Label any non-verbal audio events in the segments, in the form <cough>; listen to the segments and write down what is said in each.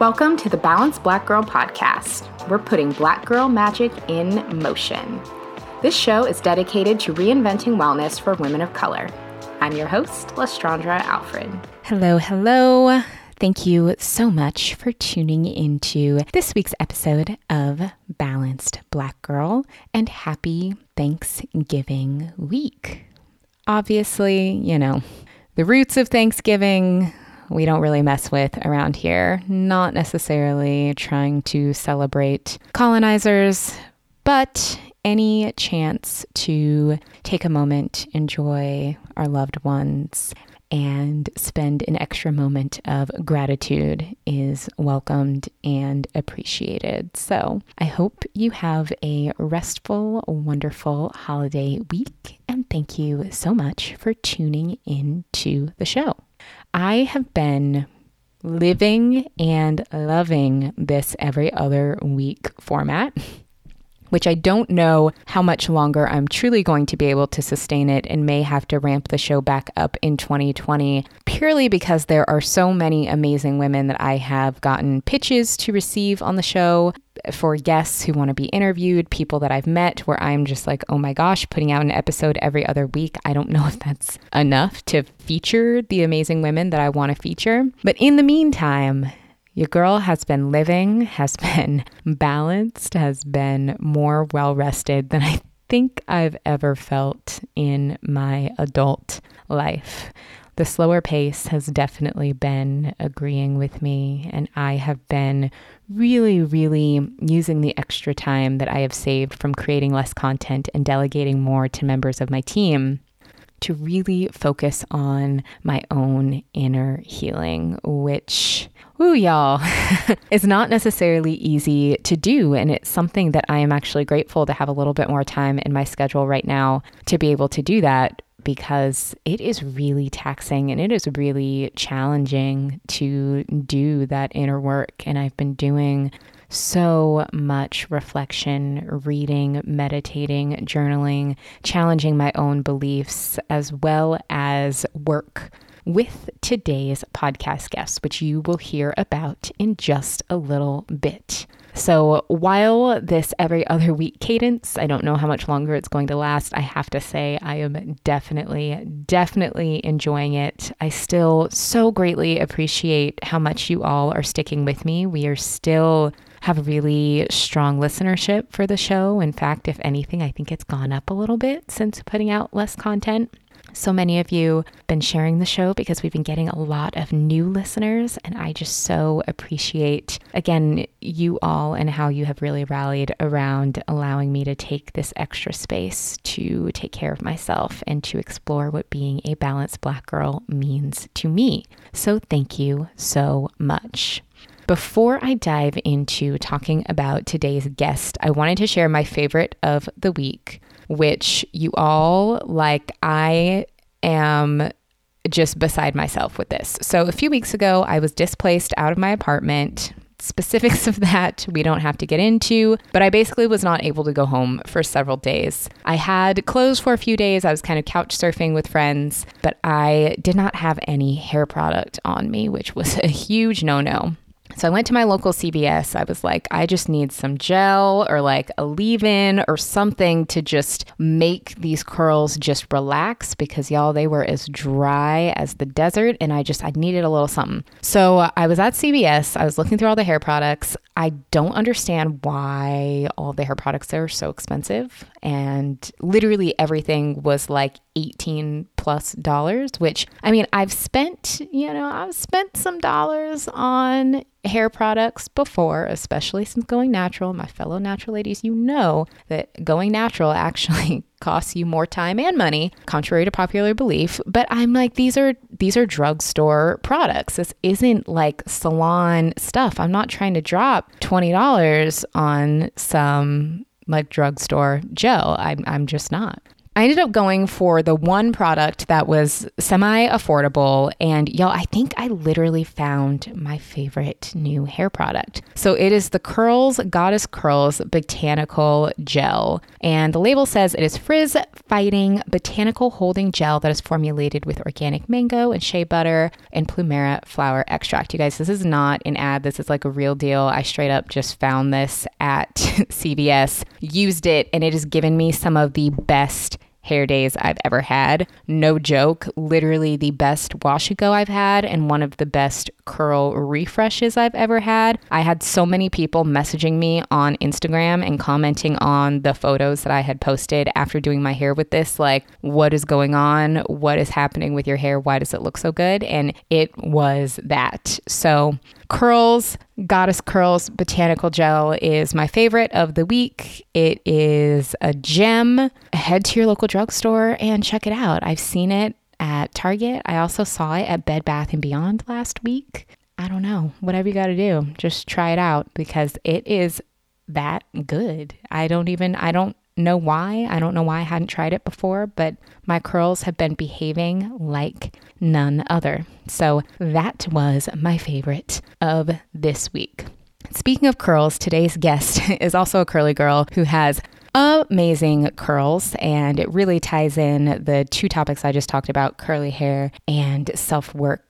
Welcome to the Balanced Black Girl podcast. We're putting black girl magic in motion. This show is dedicated to reinventing wellness for women of color. I'm your host, Lestraundra Alfred. Hello, hello. Thank you so much for tuning into this week's episode of Balanced Black Girl and happy Thanksgiving week. Obviously, you know, the roots of Thanksgiving we don't really mess with around here. Not necessarily trying to celebrate colonizers, but any chance to take a moment, enjoy our loved ones, and spend an extra moment of gratitude is welcomed and appreciated. So I hope you have a restful, wonderful holiday week. And thank you so much for tuning in to the show. I have been living and loving this every other week format. <laughs> Which I don't know how much longer I'm truly going to be able to sustain it and may have to ramp the show back up in 2020 purely because there are so many amazing women that I have gotten pitches to receive on the show for guests who want to be interviewed, people that I've met where I'm just like, oh my gosh, putting out an episode every other week. I don't know <laughs> if that's enough to feature the amazing women that I want to feature. But in the meantime, your girl has been living, has <laughs> been balanced, has been more well rested than I think I've ever felt in my adult life. The slower pace has definitely been agreeing with me, and I have been really, really using the extra time that I have saved from creating less content and delegating more to members of my team to really focus on my own inner healing, which, ooh, y'all, <laughs> is not necessarily easy to do. And it's something that I am actually grateful to have a little bit more time in my schedule right now to be able to do that because it is really taxing and it is really challenging to do that inner work. And I've been doing so much reflection, reading, meditating, journaling, challenging my own beliefs, as well as work with today's podcast guests, which you will hear about in just a little bit. So, while this every other week cadence, I don't know how much longer it's going to last, I have to say I am definitely, definitely enjoying it. I still so greatly appreciate how much you all are sticking with me. We are still have really strong listenership for the show. In fact, if anything, I think it's gone up a little bit since putting out less content. So many of you been sharing the show because we've been getting a lot of new listeners, and I just so appreciate, again, you all and how you have really rallied around allowing me to take this extra space to take care of myself and to explore what being a balanced Black girl means to me. So, thank you so much. Before I dive into talking about today's guest, I wanted to share my favorite of the week, which you all like. I am just beside myself with this. So, a few weeks ago, I was displaced out of my apartment. Specifics <laughs> of that we don't have to get into, but I basically was not able to go home for several days. I had clothes for a few days. I was kind of couch surfing with friends, but I did not have any hair product on me, which was <laughs> a huge no no. So I went to my local CVS. I was like, I just need some gel or like a leave in or something to just make these curls just relax because y'all, they were as dry as the desert. And I just, I needed a little something. So I was at CVS. I was looking through all the hair products. I don't understand why all the hair products are so expensive. And literally everything was like 18 plus dollars, which I mean, I've spent, you know, I've spent some dollars on hair products before, especially since going natural. My fellow natural ladies, you know that going natural <laughs> actually costs you more time and money, contrary to popular belief. But I'm like, these are these are drugstore products. This isn't like salon stuff. I'm not trying to drop $20 on some like drugstore gel. I'm I'm just not. I ended up going for the one product that was semi affordable. And y'all, I think I literally found my favorite new hair product. So it is the Curls Goddess Curls Botanical Gel. And the label says it is frizz fighting botanical holding gel that is formulated with organic mango and shea butter and plumeria flower extract. You guys, this is not an ad. This is like a real deal. I straight up just found this at <laughs> CVS, used it, and it has given me some of the best hair days I've ever had. No joke, literally the best wash go I've had and one of the best curl refreshes I've ever had. I had so many people messaging me on Instagram and commenting on the photos that I had posted after doing my hair with this like what is going on? What is happening with your hair? Why does it look so good? And it was that. So Curls, Goddess Curls Botanical Gel is my favorite of the week. It is a gem. Head to your local drugstore and check it out. I've seen it at Target. I also saw it at Bed Bath and Beyond last week. I don't know. Whatever you got to do, just try it out because it is that good. I don't even I don't know why. I don't know why I hadn't tried it before, but my curls have been behaving like none other. So that was my favorite of this week. Speaking of curls, today's guest <laughs> is also a curly girl who has amazing curls and it really ties in the two topics I just talked about curly hair and self work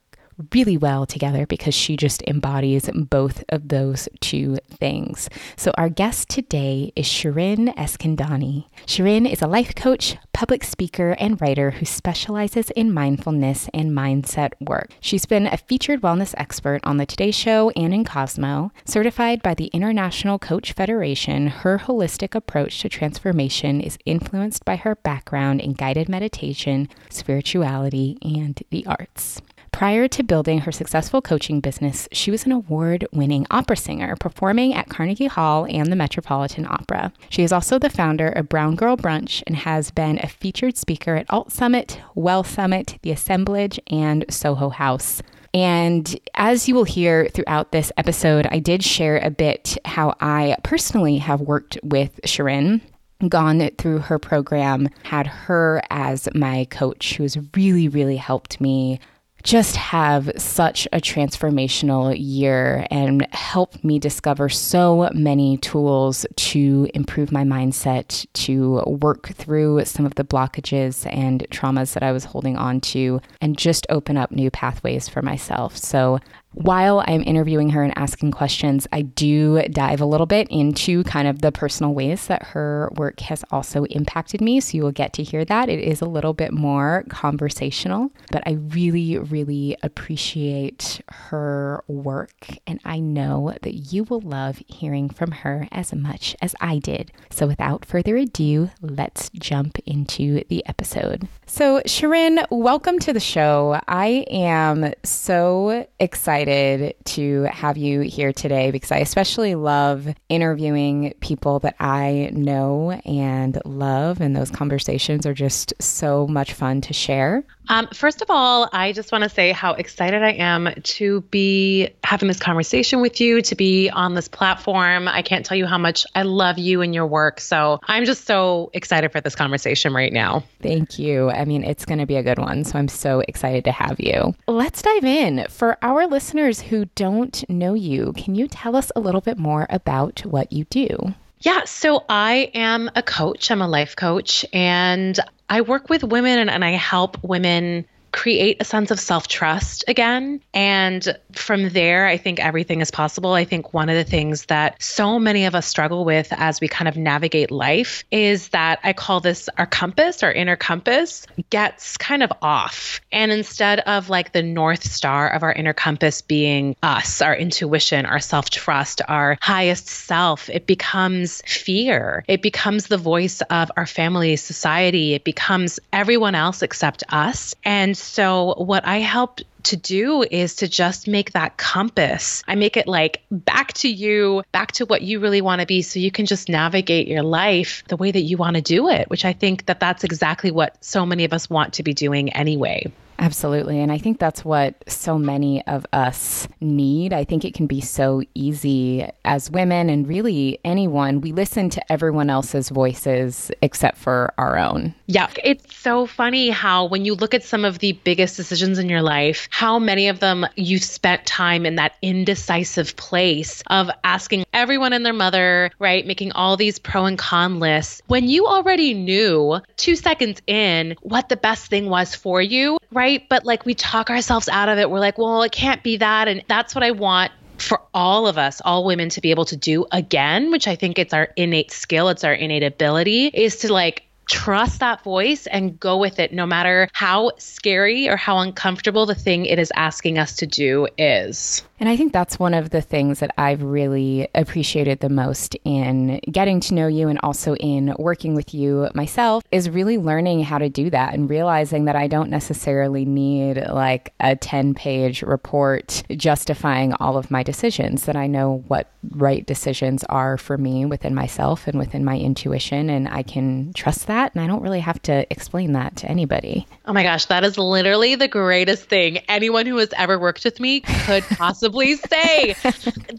really well together because she just embodies both of those two things. So, our guest today is Shirin Eskandani. Shirin is a life coach, public speaker, and writer who specializes in mindfulness and mindset work. She's been a featured wellness expert on The Today Show and in Cosmo. Certified by the International Coach Federation, her holistic approach to transformation is influenced by her background in guided meditation, spirituality, and the arts. Prior to building her successful coaching business, she was an award winning opera singer, performing at Carnegie Hall and the Metropolitan Opera. She is also the founder of Brown Girl Brunch and has been a featured speaker at Alt Summit, Well Summit, The Assemblage, and Soho House. And as you will hear throughout this episode, I did share a bit how I personally have worked with Shirin gone through her program, had her as my coach, who has really, really helped me just have such a transformational year and helped me discover so many tools to improve my mindset, to work through some of the blockages and traumas that I was holding on to, and just open up new pathways for myself. So while I'm interviewing her and asking questions, I do dive a little bit into kind of the personal ways that her work has also impacted me. So you will get to hear that. It is a little bit more conversational, but I really, really appreciate her work. And I know that you will love hearing from her as much as I did. So without further ado, let's jump into the episode. So, Shirin, welcome to the show. I am so excited excited to have you here today because I especially love interviewing people that I know and love, and those conversations are just so much fun to share. Um, first of all, I just want to say how excited I am to be having this conversation with you, to be on this platform. I can't tell you how much I love you and your work. So I'm just so excited for this conversation right now. Thank you. I mean, it's going to be a good one. So I'm so excited to have you. Let's dive in. For our listeners who don't know you, can you tell us a little bit more about what you do? Yeah, so I am a coach. I'm a life coach, and I work with women and, and I help women create a sense of self trust again. And from there, I think everything is possible. I think one of the things that so many of us struggle with as we kind of navigate life is that I call this our compass, our inner compass gets kind of off. And instead of like the North Star of our inner compass being us, our intuition, our self trust, our highest self, it becomes fear. It becomes the voice of our family, society. It becomes everyone else except us. And so, what I help to do is to just make that compass. I make it like back to you, back to what you really want to be so you can just navigate your life the way that you want to do it, which I think that that's exactly what so many of us want to be doing anyway. Absolutely. And I think that's what so many of us need. I think it can be so easy as women and really anyone. We listen to everyone else's voices except for our own. Yeah. It's so funny how when you look at some of the biggest decisions in your life, how many of them you've spent time in that indecisive place of asking everyone and their mother, right? Making all these pro and con lists when you already knew two seconds in what the best thing was for you, right? Right? But like we talk ourselves out of it. We're like, well, it can't be that. And that's what I want for all of us, all women to be able to do again, which I think it's our innate skill, it's our innate ability, is to like trust that voice and go with it no matter how scary or how uncomfortable the thing it is asking us to do is. And I think that's one of the things that I've really appreciated the most in getting to know you and also in working with you myself is really learning how to do that and realizing that I don't necessarily need like a 10 page report justifying all of my decisions, that I know what right decisions are for me within myself and within my intuition. And I can trust that. And I don't really have to explain that to anybody. Oh my gosh, that is literally the greatest thing anyone who has ever worked with me could possibly <laughs> possibly say.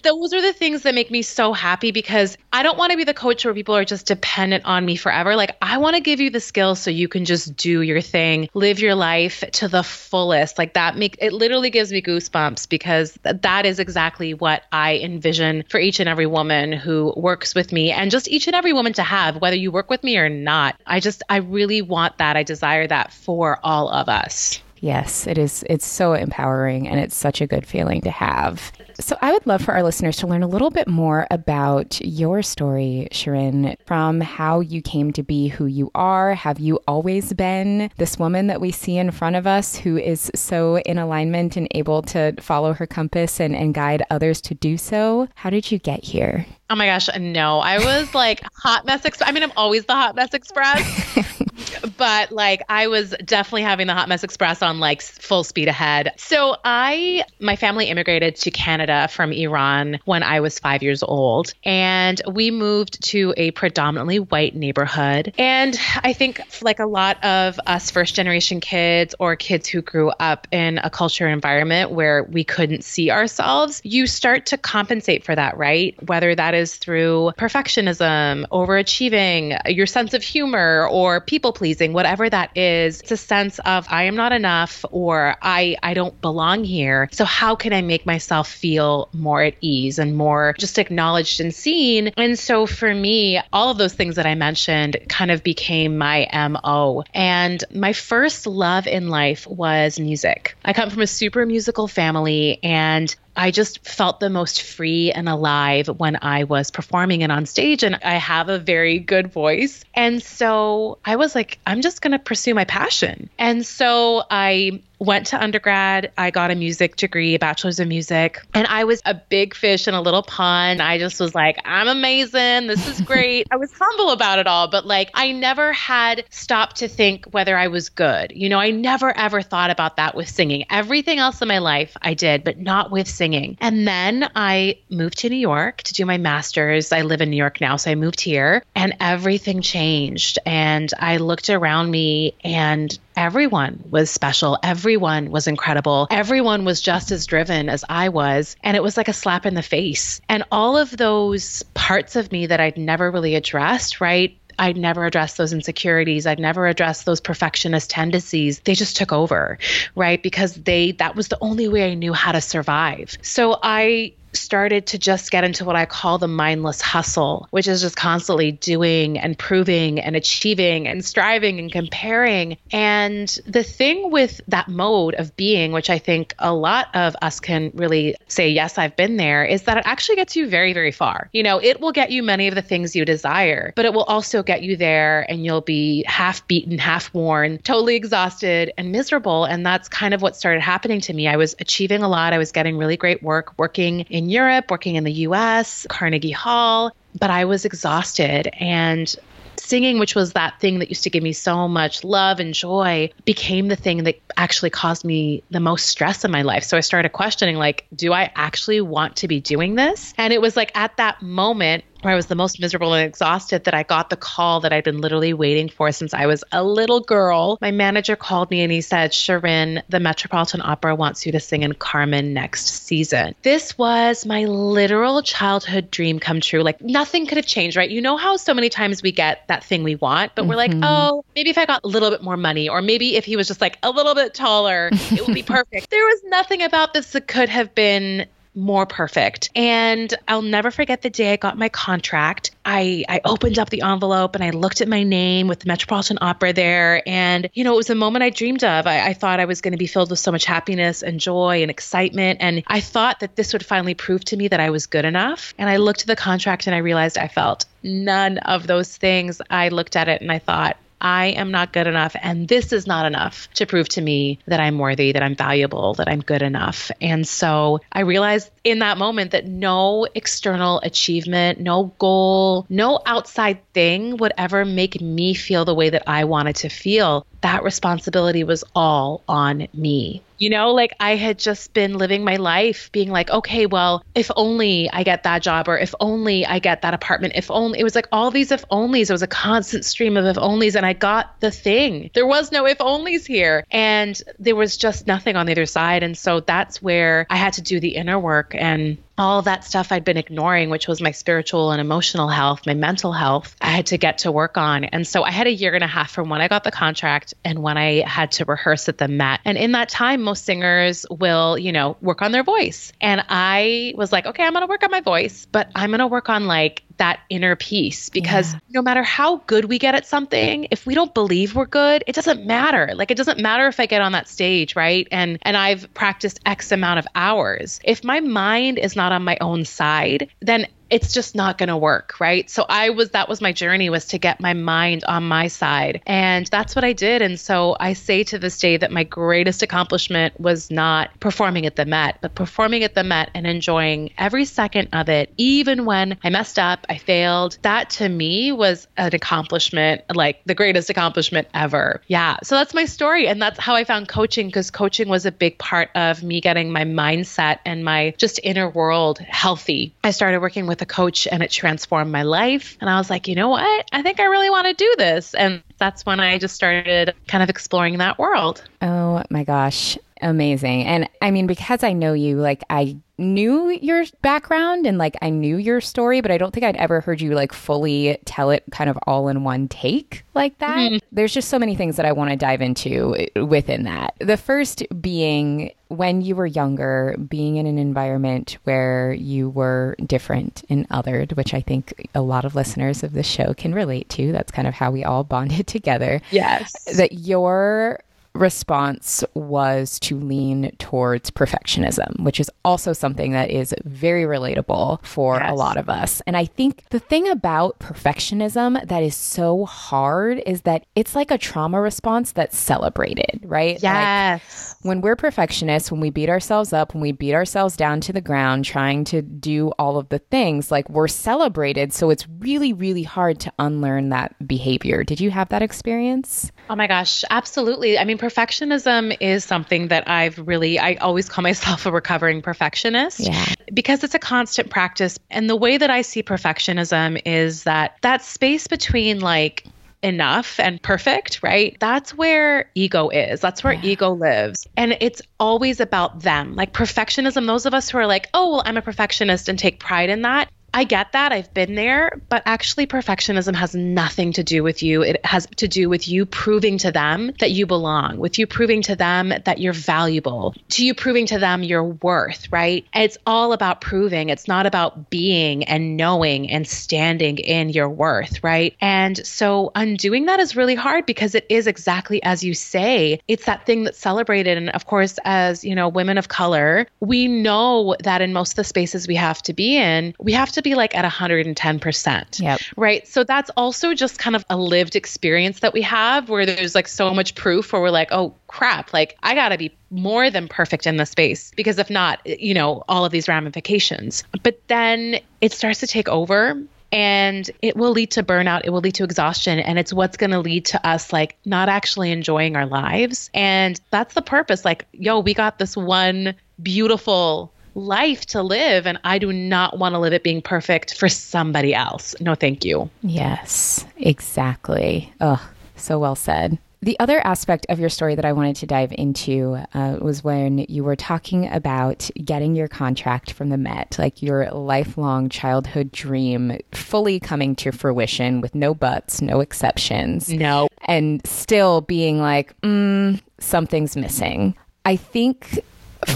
Those are the things that make me so happy because I don't want to be the coach where people are just dependent on me forever. Like, I want to give you the skills so you can just do your thing, live your life to the fullest. Like, that make it literally gives me goosebumps because that is exactly what I envision for each and every woman who works with me and just each and every woman to have, whether you work with me or not. I just, I really want that. I desire that for all of us. Yes, it is. It's so empowering and it's such a good feeling to have. So, I would love for our listeners to learn a little bit more about your story, Shirin, from how you came to be who you are. Have you always been this woman that we see in front of us who is so in alignment and able to follow her compass and, and guide others to do so? How did you get here? Oh my gosh, no. I was like hot mess express. I mean, I'm always the hot mess express. <laughs> but like I was definitely having the hot mess express on like full speed ahead. So I my family immigrated to Canada from Iran when I was 5 years old and we moved to a predominantly white neighborhood. And I think like a lot of us first generation kids or kids who grew up in a culture environment where we couldn't see ourselves, you start to compensate for that, right? Whether that is through perfectionism, overachieving, your sense of humor, or people pleasing, whatever that is. It's a sense of I am not enough or I, I don't belong here. So, how can I make myself feel more at ease and more just acknowledged and seen? And so, for me, all of those things that I mentioned kind of became my MO. And my first love in life was music. I come from a super musical family, and I just felt the most free and alive when I was performing and on stage. And I have a very good voice. And so I was like, I'm just going to pursue my passion. And so I went to undergrad. I got a music degree, a bachelor's of music, and I was a big fish in a little pond. I just was like, I'm amazing. This is <laughs> great. I was humble about it all, but like I never had stopped to think whether I was good. You know, I never ever thought about that with singing. Everything else in my life I did, but not with singing. And then I moved to New York to do my master's. I live in New York now, so I moved here and everything changed. And I looked around me and everyone was special. Everyone was incredible. Everyone was just as driven as I was. And it was like a slap in the face. And all of those parts of me that I'd never really addressed, right? I'd never addressed those insecurities. I'd never addressed those perfectionist tendencies. They just took over, right? Because they that was the only way I knew how to survive. So I started to just get into what I call the mindless hustle, which is just constantly doing and proving and achieving and striving and comparing. And the thing with that mode of being, which I think a lot of us can really say, yes, I've been there, is that it actually gets you very, very far. You know, it will get you many of the things you desire, but it will also get you there and you'll be half beaten, half worn, totally exhausted and miserable. And that's kind of what started happening to me. I was achieving a lot, I was getting really great work, working in in Europe, working in the US, Carnegie Hall, but I was exhausted and singing, which was that thing that used to give me so much love and joy, became the thing that actually caused me the most stress in my life. So I started questioning, like, do I actually want to be doing this? And it was like at that moment, I was the most miserable and exhausted that I got the call that I'd been literally waiting for since I was a little girl. My manager called me and he said, Shirin, the Metropolitan Opera wants you to sing in Carmen next season. This was my literal childhood dream come true. Like nothing could have changed, right? You know how so many times we get that thing we want, but mm-hmm. we're like, mm-hmm. oh, maybe if I got a little bit more money, or maybe if he was just like a little bit taller, it would be <laughs> perfect. there was nothing about this that could have been more perfect. And I'll never forget the day I got my contract. I, I opened up the envelope and I looked at my name with the Metropolitan Opera there. And, you know, it was a moment I dreamed of. I, I thought I was going to be filled with so much happiness and joy and excitement. And I thought that this would finally prove to me that I was good enough. And I looked at the contract and I realized I felt none of those things. I looked at it and I thought, I am not good enough. And this is not enough to prove to me that I'm worthy, that I'm valuable, that I'm good enough. And so I realized in that moment that no external achievement, no goal, no outside thing would ever make me feel the way that I wanted to feel. That responsibility was all on me. You know, like I had just been living my life being like, okay, well, if only I get that job or if only I get that apartment, if only it was like all these if onlys. It was a constant stream of if onlys. And I got the thing. There was no if onlys here. And there was just nothing on the other side. And so that's where I had to do the inner work and all that stuff I'd been ignoring, which was my spiritual and emotional health, my mental health, I had to get to work on. And so I had a year and a half from when I got the contract and when I had to rehearse at the Met. And in that time, most singers will, you know, work on their voice. And I was like, okay, I'm going to work on my voice, but I'm going to work on like that inner peace because yeah. no matter how good we get at something if we don't believe we're good it doesn't matter. Like it doesn't matter if i get on that stage right? And and i've practiced x amount of hours. If my mind is not on my own side then it's just not going to work, right? So I was that was my journey was to get my mind on my side. And that's what I did. And so I say to this day that my greatest accomplishment was not performing at the Met, but performing at the Met and enjoying every second of it, even when I messed up, I failed. That to me was an accomplishment, like the greatest accomplishment ever. Yeah. So that's my story. And that's how I found coaching because coaching was a big part of me getting my mindset and my just inner world healthy. I started working with a coach and it transformed my life. And I was like, you know what? I think I really want to do this. And that's when I just started kind of exploring that world. Oh my gosh. Amazing. And I mean, because I know you, like, I knew your background and like I knew your story, but I don't think I'd ever heard you like fully tell it kind of all in one take like that. Mm-hmm. There's just so many things that I want to dive into within that. The first being when you were younger, being in an environment where you were different and othered, which I think a lot of listeners of this show can relate to. That's kind of how we all bonded together. Yes. That your response was to lean towards perfectionism, which is also something that is very relatable for yes. a lot of us. And I think the thing about perfectionism that is so hard is that it's like a trauma response that's celebrated, right? Yes. Like when we're perfectionists, when we beat ourselves up, when we beat ourselves down to the ground trying to do all of the things, like we're celebrated. So it's really, really hard to unlearn that behavior. Did you have that experience? Oh my gosh, absolutely. I mean, perfectionism is something that I've really, I always call myself <laughs> a recovering perfectionist yeah. because it's a constant practice. And the way that I see perfectionism is that that space between like, enough and perfect, right? That's where ego is. That's where yeah. ego lives. And it's always about them. Like perfectionism, those of us who are like, oh, well, I'm a perfectionist and take pride in that, I get that. I've been there, but actually, perfectionism has nothing to do with you. It has to do with you proving to them that you belong, with you proving to them that you're valuable, to you proving to them your worth, right? It's all about proving. It's not about being and knowing and standing in your worth, right? And so undoing that is really hard because it is exactly as you say. It's that thing that's celebrated. And of course, as, you know, women of color, we know that in most of the spaces we have to be in, we have to to be like at 110%. Yep. Right. So that's also just kind of a lived experience that we have where there's like so much proof where we're like, oh crap, like I got to be more than perfect in the space because if not, you know, all of these ramifications. But then it starts to take over and it will lead to burnout it will lead to exhaustion and it's what's going to lead to us like not actually enjoying our lives and that's the purpose like yo we got this one beautiful life to live. And I do not want to live it being perfect for somebody else. No, thank you. Yes, exactly. Oh, so well said. The other aspect of your story that I wanted to dive into uh, was when you were talking about getting your contract from the Met, like your lifelong childhood dream fully coming to fruition with no buts, no exceptions. No. And still being like, mm, something's missing. I think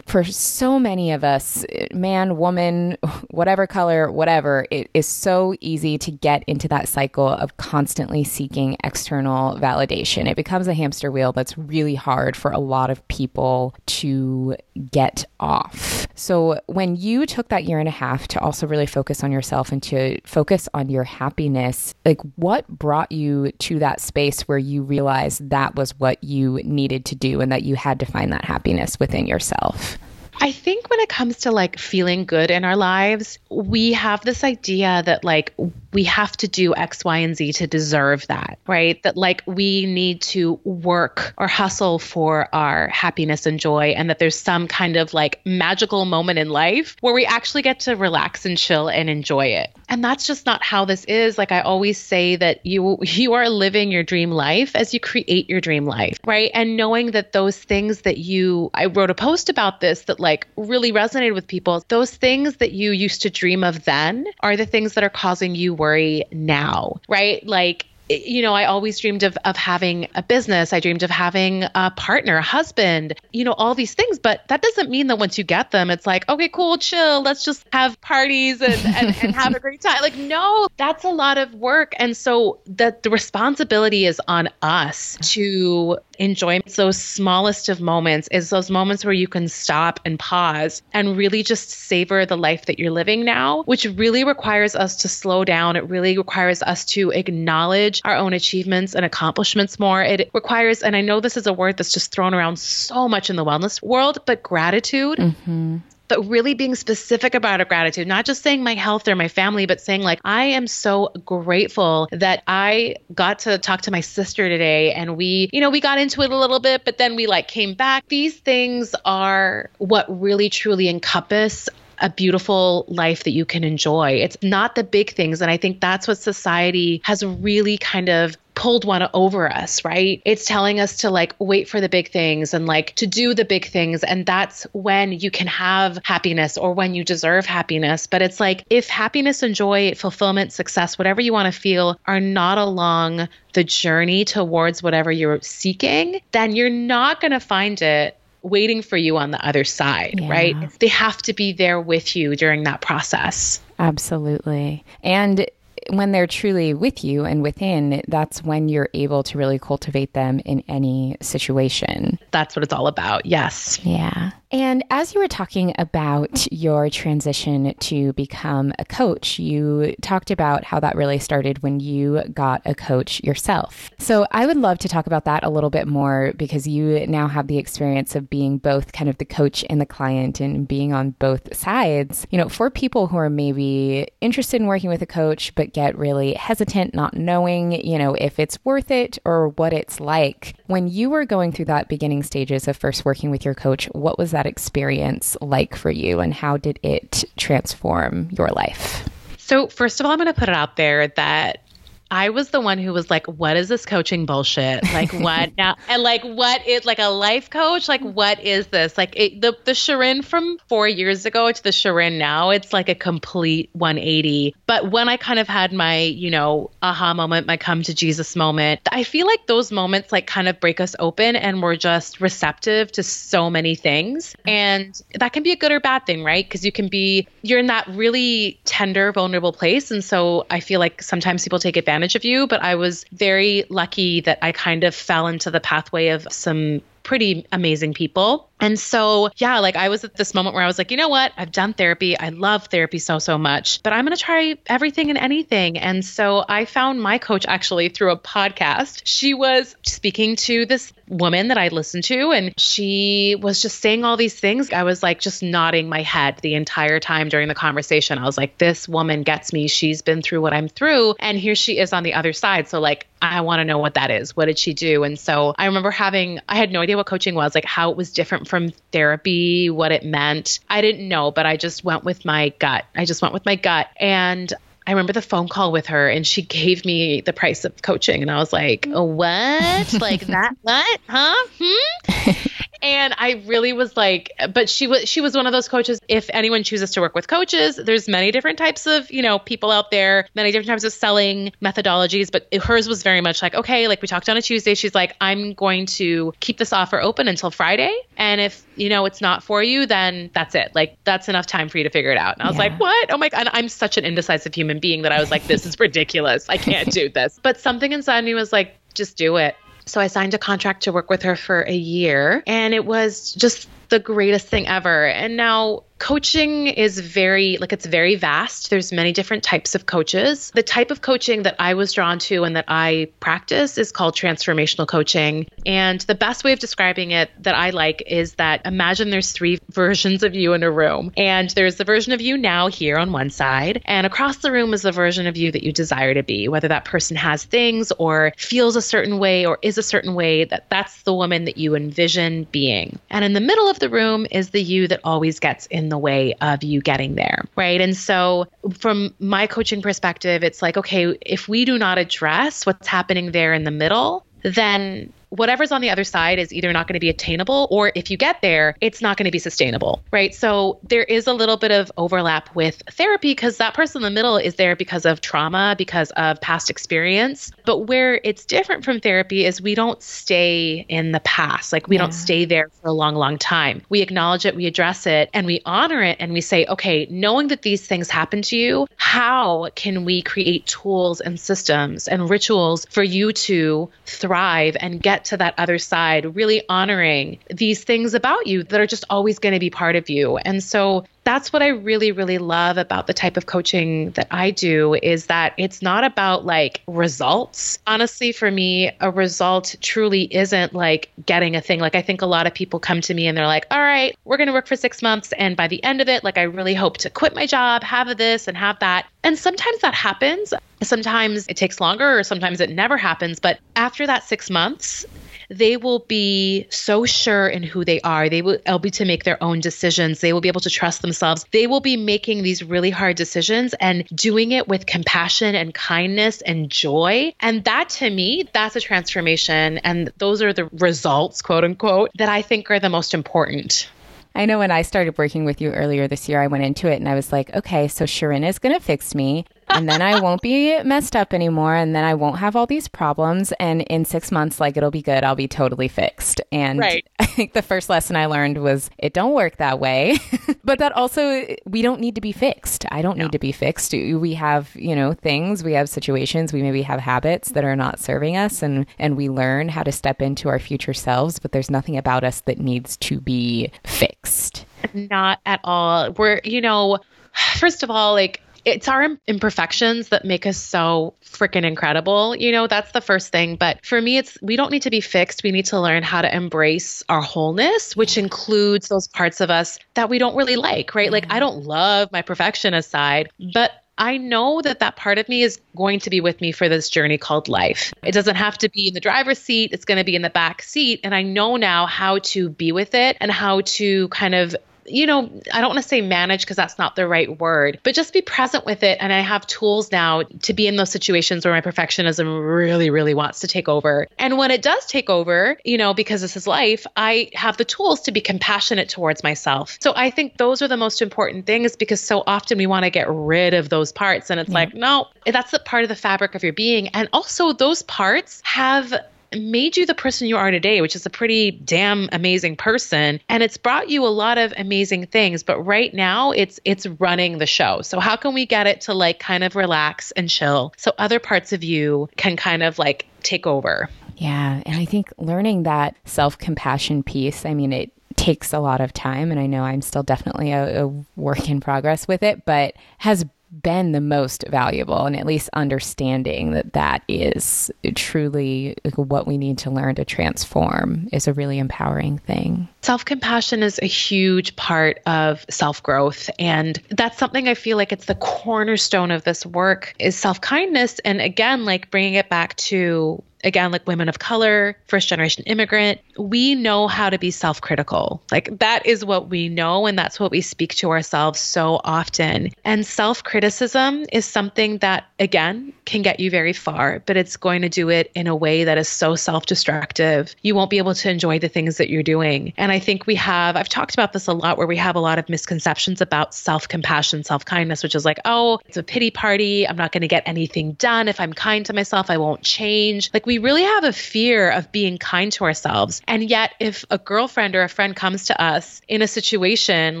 for so many of us, man, woman, whatever color, whatever, it is so easy to get into that cycle of constantly seeking external validation. It becomes a hamster wheel that's really hard for a lot of people to get off. So, when you took that year and a half to also really focus on yourself and to focus on your happiness, like what brought you to that space where you realized that was what you needed to do and that you had to find that happiness within yourself? yourself. I think when it comes to like feeling good in our lives, we have this idea that like we have to do X, Y, and Z to deserve that, right? That like we need to work or hustle for our happiness and joy, and that there's some kind of like magical moment in life where we actually get to relax and chill and enjoy it. And that's just not how this is. Like I always say that you you are living your dream life as you create your dream life, right? And knowing that those things that you I wrote a post about this that like really resonated with people, those things that you used to dream of then are the things that are causing you worry now, right? Like you know, I always dreamed of of having a business. I dreamed of having a partner, a husband, you know, all these things. But that doesn't mean that once you get them, it's like, okay, cool, chill. Let's just have parties and, and, and have a great time. Like, no, that's a lot of work. And so the, the responsibility is on us to enjoy those smallest of moments is those moments where you can stop and pause and really just savor the life that you're living now, which really requires us to slow down. It really requires us to acknowledge our own achievements and accomplishments more. It requires, and I know this is a word that's just thrown around so much in the wellness world, but gratitude. Mm-hmm but really being specific about a gratitude, not just saying my health or my family, but saying, like, I am so grateful that I got to talk to my sister today and we, you know, we got into it a little bit, but then we like came back. These things are what really truly encompass a beautiful life that you can enjoy. It's not the big things. And I think that's what society has really kind of pulled one over us, right? It's telling us to like wait for the big things and like to do the big things. And that's when you can have happiness or when you deserve happiness. But it's like if happiness and joy, fulfillment, success, whatever you want to feel are not along the journey towards whatever you're seeking, then you're not going to find it waiting for you on the other side, yeah. right? They have to be there with you during that process. Absolutely. And when they're truly with you and within, that's when you're able to really cultivate them in any situation. That's what it's all about. Yes. Yeah. And as you were talking about your transition to become a coach, you talked about how that really started when you got a coach yourself. So I would love to talk about that a little bit more because you now have the experience of being both kind of the coach and the client and being on both sides. You know, for people who are maybe interested in working with a coach but get really hesitant, not knowing, you know, if it's worth it or what it's like, when you were going through that beginning stages of first working with your coach, what was that? That experience like for you and how did it transform your life? So, first of all, I'm going to put it out there that I was the one who was like, what is this coaching bullshit? Like what <laughs> now? And like what is like a life coach? Like what is this? Like it, the the Shirin from 4 years ago to the Shirin now, it's like a complete 180. But when I kind of had my, you know, aha moment, my come to Jesus moment, I feel like those moments like kind of break us open and we're just receptive to so many things. And that can be a good or bad thing, right? Because you can be you're in that really tender, vulnerable place and so I feel like sometimes people take advantage advantage of you, but I was very lucky that I kind of fell into the pathway of some pretty amazing people. And so, yeah, like I was at this moment where I was like, you know what? I've done therapy. I love therapy so, so much, but I'm going to try everything and anything. And so I found my coach actually through a podcast. She was speaking to this woman that I listened to, and she was just saying all these things. I was like just nodding my head the entire time during the conversation. I was like, this woman gets me. She's been through what I'm through. And here she is on the other side. So, like, I want to know what that is. What did she do? And so I remember having, I had no idea what coaching was, like how it was different from therapy, what it meant. I didn't know, but I just went with my gut. I just went with my gut. And I remember the phone call with her and she gave me the price of coaching and I was like, oh, "What? like <laughs> that? What? Huh? Hmm?" <laughs> and I really was like, but she was she was one of those coaches. If anyone chooses to work with coaches, there's many different types of you know people out there, many different types of selling methodologies. But hers was very much like, okay, like we talked on a Tuesday. She's like, I'm going to keep this offer open until Friday, and if you know it's not for you, then that's it. Like that's enough time for you to figure it out. And I was yeah. like, what? Oh my god, I'm such an indecisive human being that I was like, this is <laughs> ridiculous. I can't do this. But something inside me was like, just do it. So I signed a contract to work with her for a year, and it was just the greatest thing ever. And now coaching is very like it's very vast. There's many different types of coaches. The type of coaching that i was drawn to and that i practice is called transformational coaching. And the best way of describing it that i like is that imagine there's three <laughs> versions of you in a room. And there's the version of you now here on one side and across the room is the version of you that you desire to be whether that person has things or feels a certain way or is a certain way that that's the woman that you envision being. And in the middle of the room is the you that always gets in in the way of you getting there. Right. And so, from my coaching perspective, it's like, okay, if we do not address what's happening there in the middle, then whatever's on the other side is either not going to be attainable or if you get there, it's not going to be sustainable, right? So there is a little bit of overlap with therapy because that person in the middle is there because of trauma, because of past experience. But where it's different from therapy is we don't stay in the past. Like we yeah. don't stay there for a long, long time. We acknowledge it, we address it, and we honor it and we say, okay, knowing that these things happen to you, how can we create tools and systems and rituals for you to thrive and get to that other side, really honoring these things about you that are just always going to be part of you. And so that's what I really, really love about the type of coaching that I do is that it's not about like results. Honestly, for me, a result truly isn't like getting a thing. Like, I think a lot of people come to me and they're like, all right, we're going to work for six months. And by the end of it, like, I really hope to quit my job, have this and have that. And sometimes that happens. Sometimes it takes longer, or sometimes it never happens. But after that six months, they will be so sure in who they are. They will be able to make their own decisions. They will be able to trust themselves. They will be making these really hard decisions and doing it with compassion and kindness and joy. And that to me, that's a transformation. And those are the results, quote unquote, that I think are the most important. I know when I started working with you earlier this year, I went into it and I was like, okay, so Shirin is going to fix me and then I won't be messed up anymore. And then I won't have all these problems. And in six months, like it'll be good. I'll be totally fixed. And right. <laughs> I think the first lesson I learned was it don't work that way. <laughs> but that also, we don't need to be fixed. I don't no. need to be fixed. We have, you know, things, we have situations, we maybe have habits that are not serving us and, and we learn how to step into our future selves, but there's nothing about us that needs to be fixed. Not at all. We're, you know, <sighs> first of all, like it's our imperfections that make us so freaking incredible. You know, that's the first thing. But for me, it's we don't need to be fixed. We need to learn how to embrace our wholeness, which includes those parts of us that we don't really like, right? Like, I don't love my perfectionist side, but I know that that part of me is going to be with me for this journey called life. It doesn't have to be in the driver's seat, it's going to be in the back seat. And I know now how to be with it and how to kind of you know, I don't want to say manage because that's not the right word, but just be present with it. And I have tools now to be in those situations where my perfectionism really, really wants to take over. And when it does take over, you know, because this is life, I have the tools to be compassionate towards myself. So I think those are the most important things because so often we want to get rid of those parts. And it's yeah. like, no, that's the part of the fabric of your being. And also, those parts have made you the person you are today, which is a pretty damn amazing person. And it's brought you a lot of amazing things. But right now it's it's running the show. So how can we get it to like kind of relax and chill so other parts of you can kind of like take over? Yeah. And I think learning that self compassion piece, I mean, it takes a lot of time. And I know I'm still definitely a, a work in progress with it, but has been the most valuable and at least understanding that that is truly what we need to learn to transform is a really empowering thing. Self-compassion is a huge part of self-growth and that's something I feel like it's the cornerstone of this work is self-kindness and again like bringing it back to again, like women of color, first generation immigrant, we know how to be self critical. Like that is what we know, and that's what we speak to ourselves so often. And self criticism is something that, again, can get you very far, but it's going to do it in a way that is so self destructive. You won't be able to enjoy the things that you're doing. And I think we have, I've talked about this a lot, where we have a lot of misconceptions about self compassion, self kindness, which is like, oh, it's a pity party. I'm not going to get anything done. If I'm kind to myself, I won't change. Like, we really have a fear of being kind to ourselves. And yet, if a girlfriend or a friend comes to us in a situation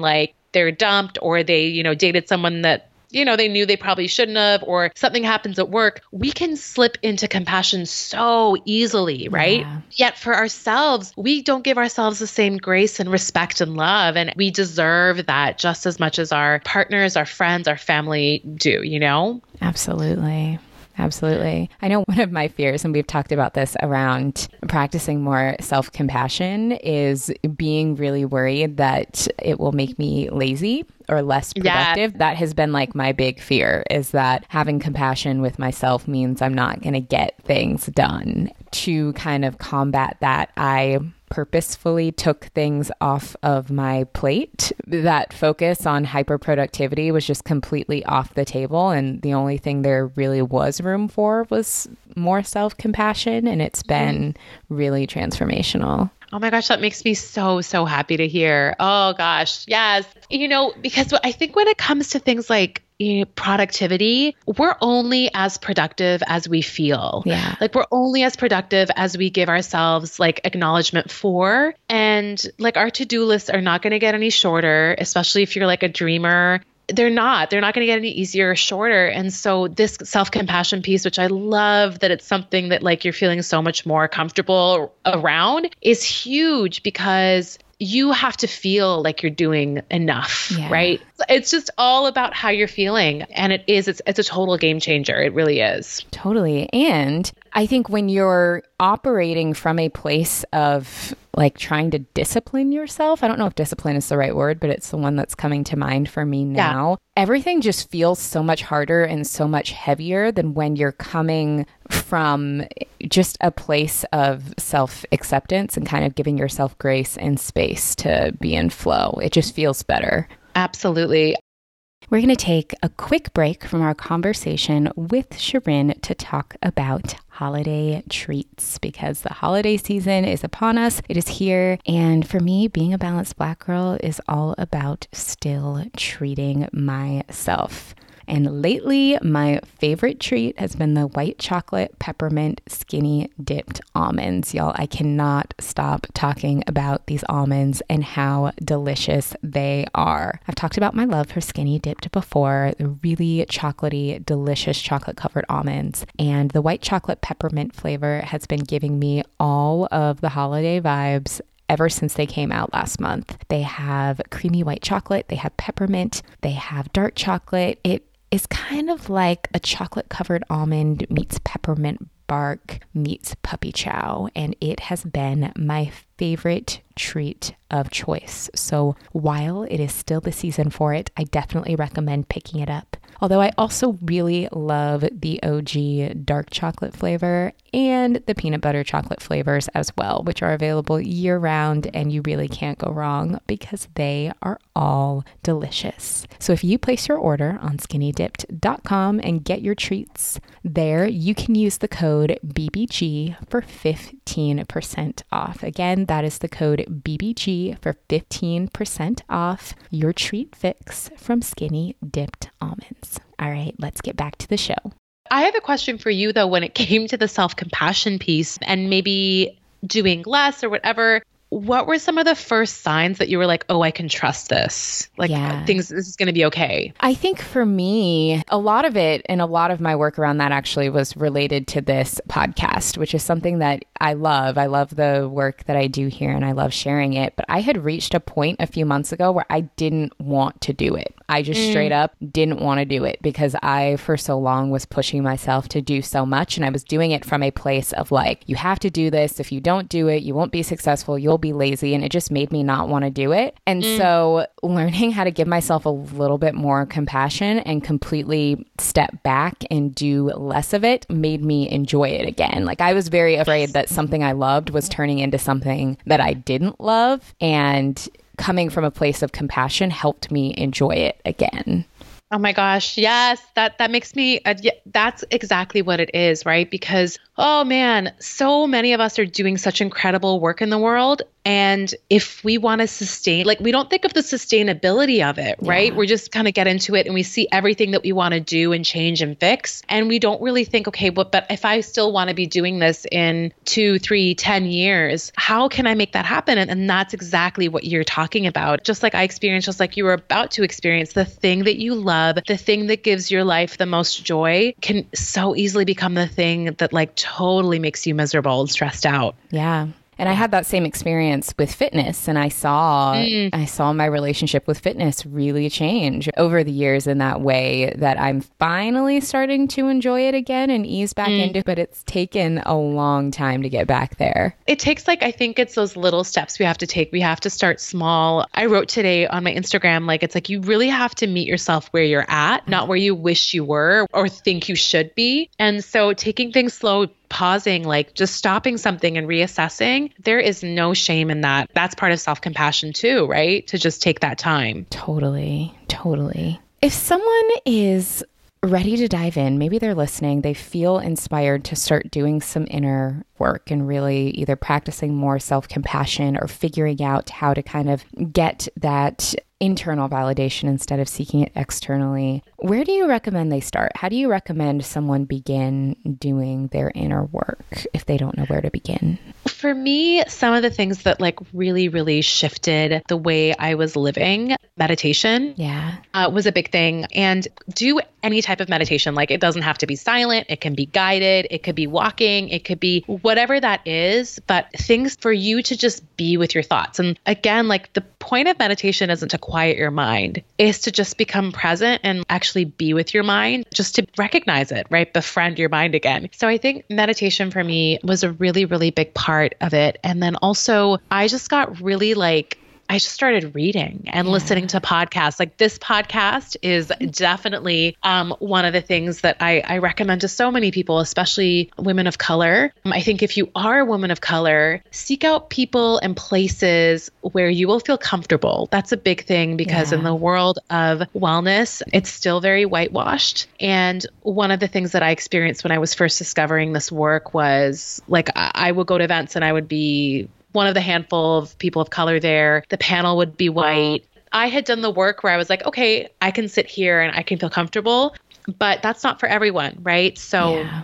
like they're dumped or they, you know, dated someone that you know, they knew they probably shouldn't have, or something happens at work, we can slip into compassion so easily, right? Yeah. Yet for ourselves, we don't give ourselves the same grace and respect and love. And we deserve that just as much as our partners, our friends, our family do, you know? Absolutely. Absolutely. I know one of my fears, and we've talked about this around practicing more self compassion, is being really worried that it will make me lazy or less productive. Yeah. That has been like my big fear is that having compassion with myself means I'm not going to get things done. To kind of combat that, I purposefully took things off of my plate. That focus on hyper productivity was just completely off the table. And the only thing there really was room for was more self compassion. And it's mm-hmm. been really transformational. Oh my gosh, that makes me so, so happy to hear. Oh gosh, yes. You know, because I think when it comes to things like you know, productivity, we're only as productive as we feel. Yeah. Like we're only as productive as we give ourselves like acknowledgement for. And like our to do lists are not going to get any shorter, especially if you're like a dreamer they're not they're not going to get any easier or shorter and so this self-compassion piece which i love that it's something that like you're feeling so much more comfortable around is huge because you have to feel like you're doing enough, yeah. right? It's just all about how you're feeling. And it is, it's, it's a total game changer. It really is. Totally. And I think when you're operating from a place of like trying to discipline yourself, I don't know if discipline is the right word, but it's the one that's coming to mind for me now. Yeah. Everything just feels so much harder and so much heavier than when you're coming from just a place of self acceptance and kind of giving yourself grace and space to be in flow. It just feels better. Absolutely. We're going to take a quick break from our conversation with Shirin to talk about holiday treats because the holiday season is upon us. It is here. And for me, being a balanced black girl is all about still treating myself. And lately, my favorite treat has been the white chocolate peppermint skinny dipped almonds. Y'all, I cannot stop talking about these almonds and how delicious they are. I've talked about my love for skinny dipped before, the really chocolatey, delicious chocolate covered almonds. And the white chocolate peppermint flavor has been giving me all of the holiday vibes ever since they came out last month. They have creamy white chocolate, they have peppermint, they have dark chocolate. It is kind of like a chocolate covered almond meets peppermint bark meets puppy chow, and it has been my favorite treat of choice. So while it is still the season for it, I definitely recommend picking it up. Although I also really love the OG dark chocolate flavor and the peanut butter chocolate flavors as well, which are available year round and you really can't go wrong because they are all delicious. So if you place your order on skinnydipped.com and get your treats there, you can use the code BBG for 15% off. Again, that is the code BBG for 15% off your treat fix from Skinny Dipped Almonds. All right, let's get back to the show. I have a question for you though when it <laughs> came to the self compassion piece and maybe doing less or whatever what were some of the first signs that you were like, oh, I can trust this? Like yeah. things, this is going to be okay? I think for me, a lot of it and a lot of my work around that actually was related to this podcast, which is something that I love. I love the work that I do here and I love sharing it. But I had reached a point a few months ago where I didn't want to do it. I just mm. straight up didn't want to do it because I, for so long, was pushing myself to do so much. And I was doing it from a place of like, you have to do this. If you don't do it, you won't be successful. You'll be lazy and it just made me not want to do it. And mm. so learning how to give myself a little bit more compassion and completely step back and do less of it made me enjoy it again. Like I was very afraid that something I loved was turning into something that I didn't love. And coming from a place of compassion helped me enjoy it again. Oh my gosh, yes, that that makes me uh, yeah, that's exactly what it is, right? Because oh man, so many of us are doing such incredible work in the world and if we want to sustain, like we don't think of the sustainability of it, right? Yeah. We're just kind of get into it and we see everything that we want to do and change and fix. And we don't really think, okay, but, but if I still want to be doing this in two, three, ten years, how can I make that happen? And, and that's exactly what you're talking about. Just like I experienced, just like you were about to experience, the thing that you love, the thing that gives your life the most joy can so easily become the thing that like totally makes you miserable and stressed out. Yeah. And I had that same experience with fitness and I saw mm. I saw my relationship with fitness really change over the years in that way that I'm finally starting to enjoy it again and ease back mm. into but it's taken a long time to get back there. It takes like I think it's those little steps we have to take. We have to start small. I wrote today on my Instagram like it's like you really have to meet yourself where you're at, not where you wish you were or think you should be. And so taking things slow pausing, like just stopping something and reassessing, there is no shame in that. That's part of self compassion too, right? To just take that time. Totally. Totally. If someone is ready to dive in, maybe they're listening, they feel inspired to start doing some inner work and really either practicing more self compassion or figuring out how to kind of get that internal validation instead of seeking it externally. Where do you recommend they start? How do you recommend someone begin doing their inner work if they don't know where to begin? For me, some of the things that like really, really shifted the way I was living, meditation, yeah, uh, was a big thing. And do any type of meditation. Like it doesn't have to be silent. It can be guided. It could be walking. It could be whatever that is. But things for you to just be with your thoughts. And again, like the point of meditation isn't to quiet your mind, is to just become present and actually be with your mind, just to recognize it, right? Befriend your mind again. So I think meditation for me was a really, really big part of it. And then also, I just got really like, I just started reading and yeah. listening to podcasts. Like this podcast is definitely um, one of the things that I, I, recommend to so many people, especially women of color. Um, I think if you are a woman of color, seek out people and places where you will feel comfortable. That's a big thing because yeah. in the world of wellness, it's still very whitewashed. And one of the things that I experienced when I was first discovering this work was like I, I would go to events and I would be one of the handful of people of color there. The panel would be white. I had done the work where I was like, okay, I can sit here and I can feel comfortable, but that's not for everyone, right? So yeah.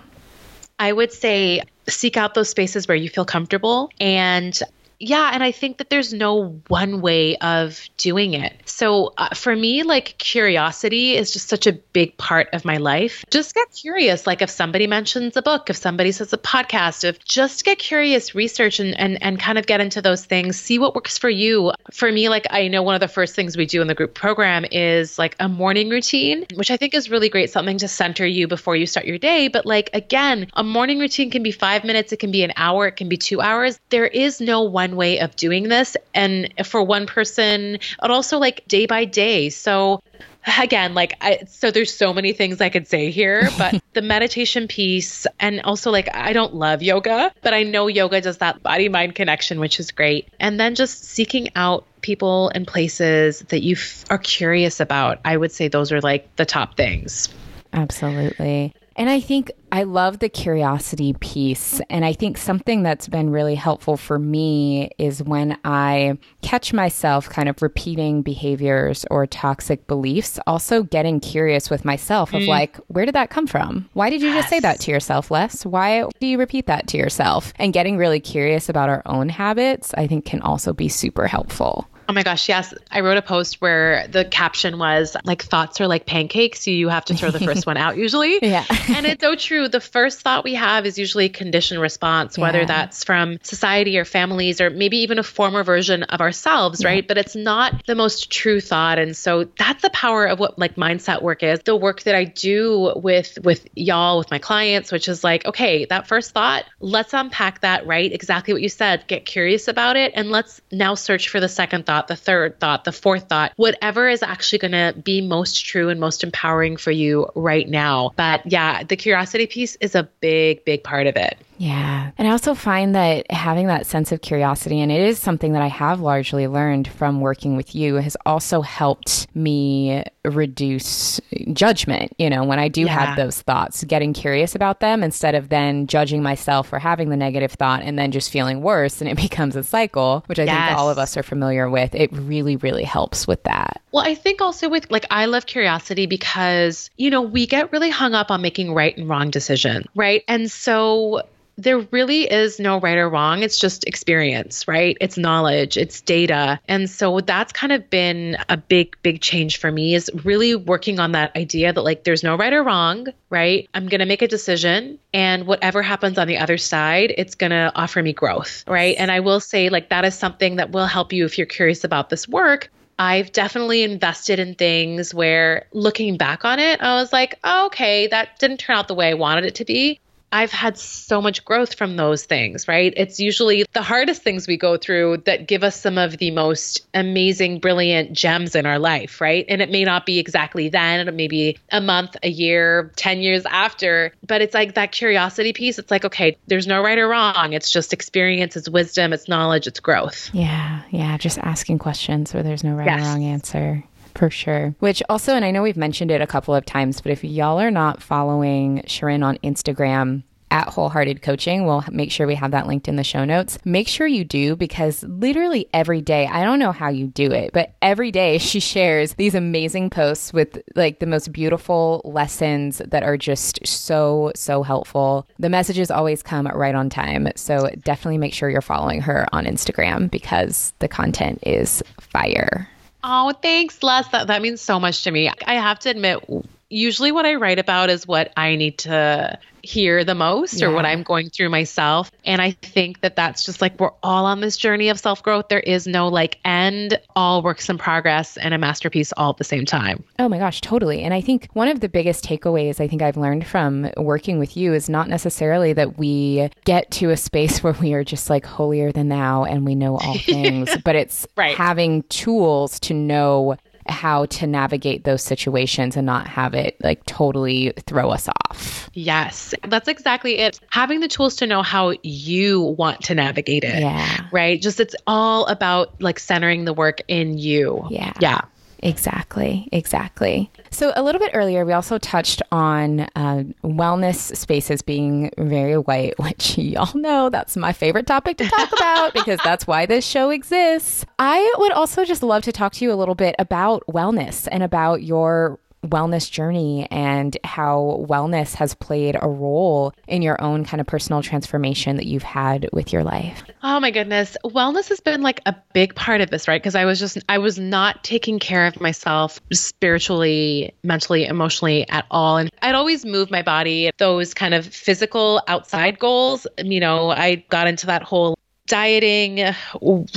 I would say seek out those spaces where you feel comfortable and yeah, and I think that there's no one way of doing it. So uh, for me, like curiosity is just such a big part of my life. Just get curious. Like if somebody mentions a book, if somebody says a podcast, if just get curious, research and, and, and kind of get into those things, see what works for you. For me, like I know one of the first things we do in the group program is like a morning routine, which I think is really great, something to center you before you start your day. But like again, a morning routine can be five minutes, it can be an hour, it can be two hours. There is no one one way of doing this. And for one person, and also like day by day. So again like I, so there's so many things i could say here <laughs> but the meditation piece and also like i don't love yoga but i know yoga does that body mind connection which is great and then just seeking out people and places that you f- are curious about i would say those are like the top things absolutely and I think I love the curiosity piece. And I think something that's been really helpful for me is when I catch myself kind of repeating behaviors or toxic beliefs, also getting curious with myself of mm. like, where did that come from? Why did you just say that to yourself, Les? Why do you repeat that to yourself? And getting really curious about our own habits, I think can also be super helpful. Oh my gosh, yes. I wrote a post where the caption was like thoughts are like pancakes. You have to throw the first one out usually. <laughs> Yeah. <laughs> and it's so true. The first thought we have is usually conditioned response, whether Yeah. that's from society or families or maybe even a former version of ourselves, right? But it's not the most true thought. And so that's the power of what like mindset work is. The work that I do with with y'all, with my clients, which is like, okay, that first thought, let's unpack that, right? Exactly what you said. Get curious about it and let's now search for the second thought, the third thought, the fourth thought, whatever is actually going to be most true and most empowering for you right now. But yeah, the curiosity piece is a big, big part of it. Yeah. And I also find that having that sense of curiosity, and it is something that I have largely learned from working with you, has also helped me reduce judgment. You know, when I do Yeah. have those thoughts, getting curious about them instead of then judging myself for having the negative thought and then just feeling worse and it <laughs> becomes a cycle, which I Yes. think all of us are familiar with. It really, really helps with that. Well, I think also with like, I love curiosity because, you know, we get really hung up on making right and wrong decisions, right? And so there really is no right or wrong. It's just experience, right? It's knowledge, it's data. And so that's kind of been a big, big change for me is really working on that idea that like there's no right or wrong, right? I'm going to make a decision and whatever happens on the other side, it's going to offer me growth, right? And I will say like that is something that will help you if you're curious about this work I've definitely invested in things where looking back on it, I was like, oh, okay, that didn't turn out the way I wanted it to be. I've had so much growth from those things, right? It's usually the hardest things we go through that give us some of the most amazing, brilliant gems in our life, right? And it may not be exactly then, it may be a month, a year, 10 years after, but it's like that curiosity piece. It's like, okay, there's no right or wrong. It's just experience, it's wisdom, it's knowledge, it's growth. Yeah, yeah, just asking questions where there's no right Yes. or wrong answer. For sure. Which also, and I know we've mentioned it a couple of times, but if y'all are not following Shirin on Instagram, at Wholehearted Coaching. We'll make sure we have that linked in the show notes. Make sure you do because literally every day, I don't know how you do it, but every day <laughs> she shares these amazing posts with like the most beautiful lessons that are just so, so helpful. The messages always come right on time. So definitely make sure you're following her on Instagram because the content is fire. Oh, thanks, Les. That, that means so much to me. I have to admit, usually what I write about is what I need to hear the most or what I'm going through myself. And I think that that's just like we're all on this journey of self growth. There is no like end, all works in progress and a masterpiece all at the same time. Oh my gosh, totally. And I think one of the biggest takeaways I think I've learned from working with you is not necessarily that we get to a space <laughs> where we are just like holier than thou and we know all <laughs> things, but it's Right. having tools to know how to navigate those situations and not have it like totally throw us off. Yes, that's exactly it. Having the tools to know how you want to navigate it. Yeah. Right. Just it's all about like centering the work in you. Yeah. Yeah. Exactly, exactly. So, a little bit earlier, we also touched on uh, wellness spaces being very white, <laughs> which y'all know that's my favorite topic to talk about because that's why this show exists. I would also just love to talk to you a little bit about wellness and about your wellness journey and how wellness has played a role in your own kind of personal transformation that you've had with your life. Oh my goodness. Wellness has been like a big part of this, right? Because I was just, I was not taking care of myself spiritually, mentally, emotionally at all. And I'd always move my body, those kind of physical outside goals. You know, I got into that whole dieting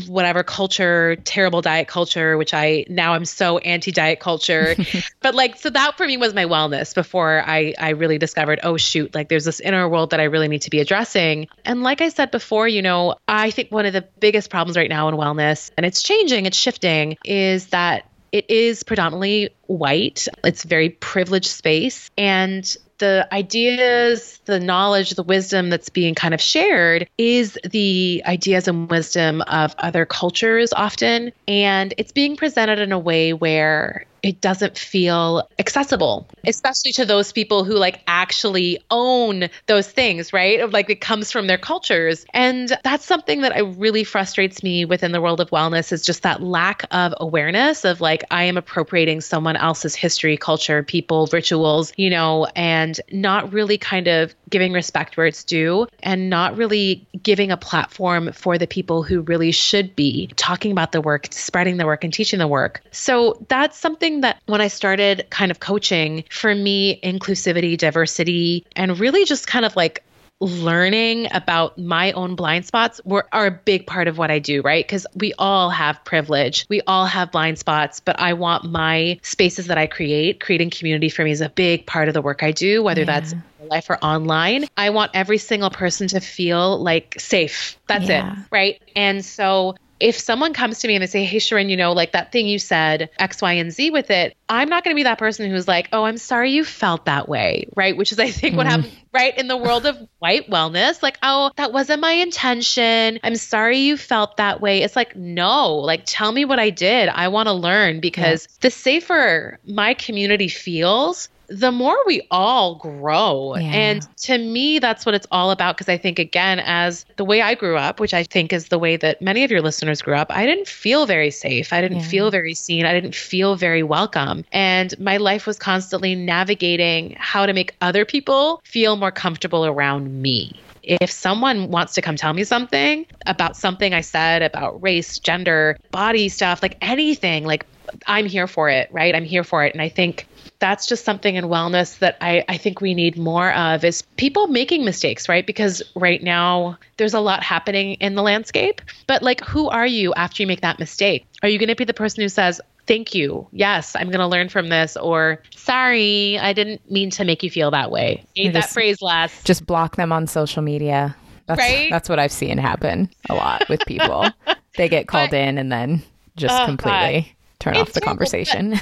whatever culture terrible diet culture which i now i'm so anti diet culture. <laughs> But like so that for me was my wellness before i i really discovered oh shoot like there's this inner world that i really need to be addressing. And like i said before you know i think one of the biggest problems right now in wellness and it's changing it's shifting is that it is predominantly white. It's very privileged space. And the ideas, the knowledge, the wisdom that's being kind of shared is the ideas and wisdom of other cultures often. And it's being presented in a way where it doesn't feel accessible, especially to those people who like actually own those things, right? Like it comes from their cultures. And that's something that I really frustrates me within the world of wellness is just that lack of awareness of like I am appropriating someone else's history, culture, people, rituals, you know, and not really kind of giving respect where it's due and not really giving a platform for the people who really should be talking about the work, spreading the work and teaching the work. So that's something that when I started kind of coaching, for me, inclusivity, diversity, and really just kind of like learning about my own blind spots were are a big part of what I do, right? Because we all have privilege. We all have blind spots, but I want my spaces that I create, creating community for me is a big part of the work I do, whether yeah. that's life or online. I want every single person to feel like safe. That's yeah. it, right? And so if someone comes to me and they say, Hey, Shirin, you know, like that thing you said, X, Y, and Z with it, I'm not going to be that person who's like, Oh, I'm sorry you felt that way. Right. Which is, I think, mm. what happens, right, in the world of white wellness. Like, Oh, that wasn't my intention. I'm sorry you felt that way. It's like, No, like, tell me what I did. I want to learn because the safer my community feels, the more we all grow. Yeah. And to me, that's what it's all about. Because I think, again, as the way I grew up, which I think is the way that many of your listeners grew up, I didn't feel very safe. I didn't yeah. feel very seen. I didn't feel very welcome. And my life was constantly navigating how to make other people feel more comfortable around me if someone wants to come tell me something about something I said about race, gender, body stuff, like anything, like I'm here for it, right? I'm here for it. And I think that's just something in wellness that I, I think we need more of is people making mistakes, right? Because right now there's a lot happening in the landscape. But like, who are you after you make that mistake? Are you going to be the person who says, Thank you. Yes, I'm going to learn from this. Or, sorry, I didn't mean to make you feel that way. Hate that phrase last. Just block them on social media. That's, right? That's what I've seen happen a lot with people. <laughs> they get called but, in and then just oh, completely God. turn it's off the conversation.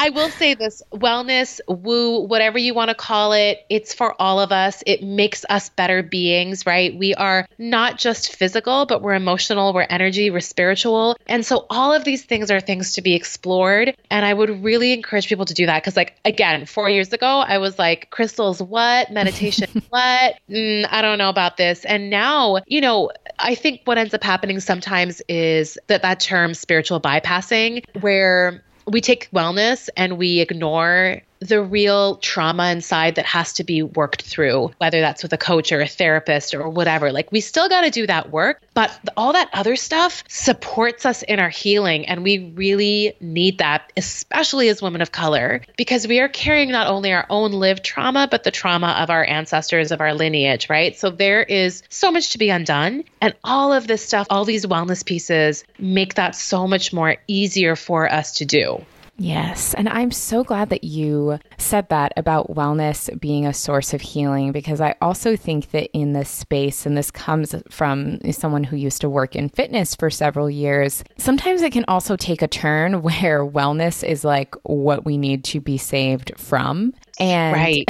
I will say this wellness, woo, whatever you want to call it, it's for all of us. It makes us better beings, right? We are not just physical, but we're emotional, we're energy, we're spiritual. And so all of these things are things to be explored. And I would really encourage people to do that. Cause, like, again, four years ago, I was like, crystals, what? Meditation, <laughs> what? Mm, I don't know about this. And now, you know, I think what ends up happening sometimes is that that term spiritual bypassing, where we take wellness and we ignore the real trauma inside that has to be worked through, whether that's with a coach or a therapist or whatever. Like, we still got to do that work, but all that other stuff supports us in our healing. And we really need that, especially as women of color, because we are carrying not only our own lived trauma, but the trauma of our ancestors, of our lineage, right? So there is so much to be undone. And all of this stuff, all these wellness pieces make that so much more easier for us to do. Yes. And I'm so glad that you said that about wellness being a source of healing because I also think that in this space, and this comes from someone who used to work in fitness for several years, sometimes it can also take a turn <laughs> where wellness is like what we need to be saved from. And right.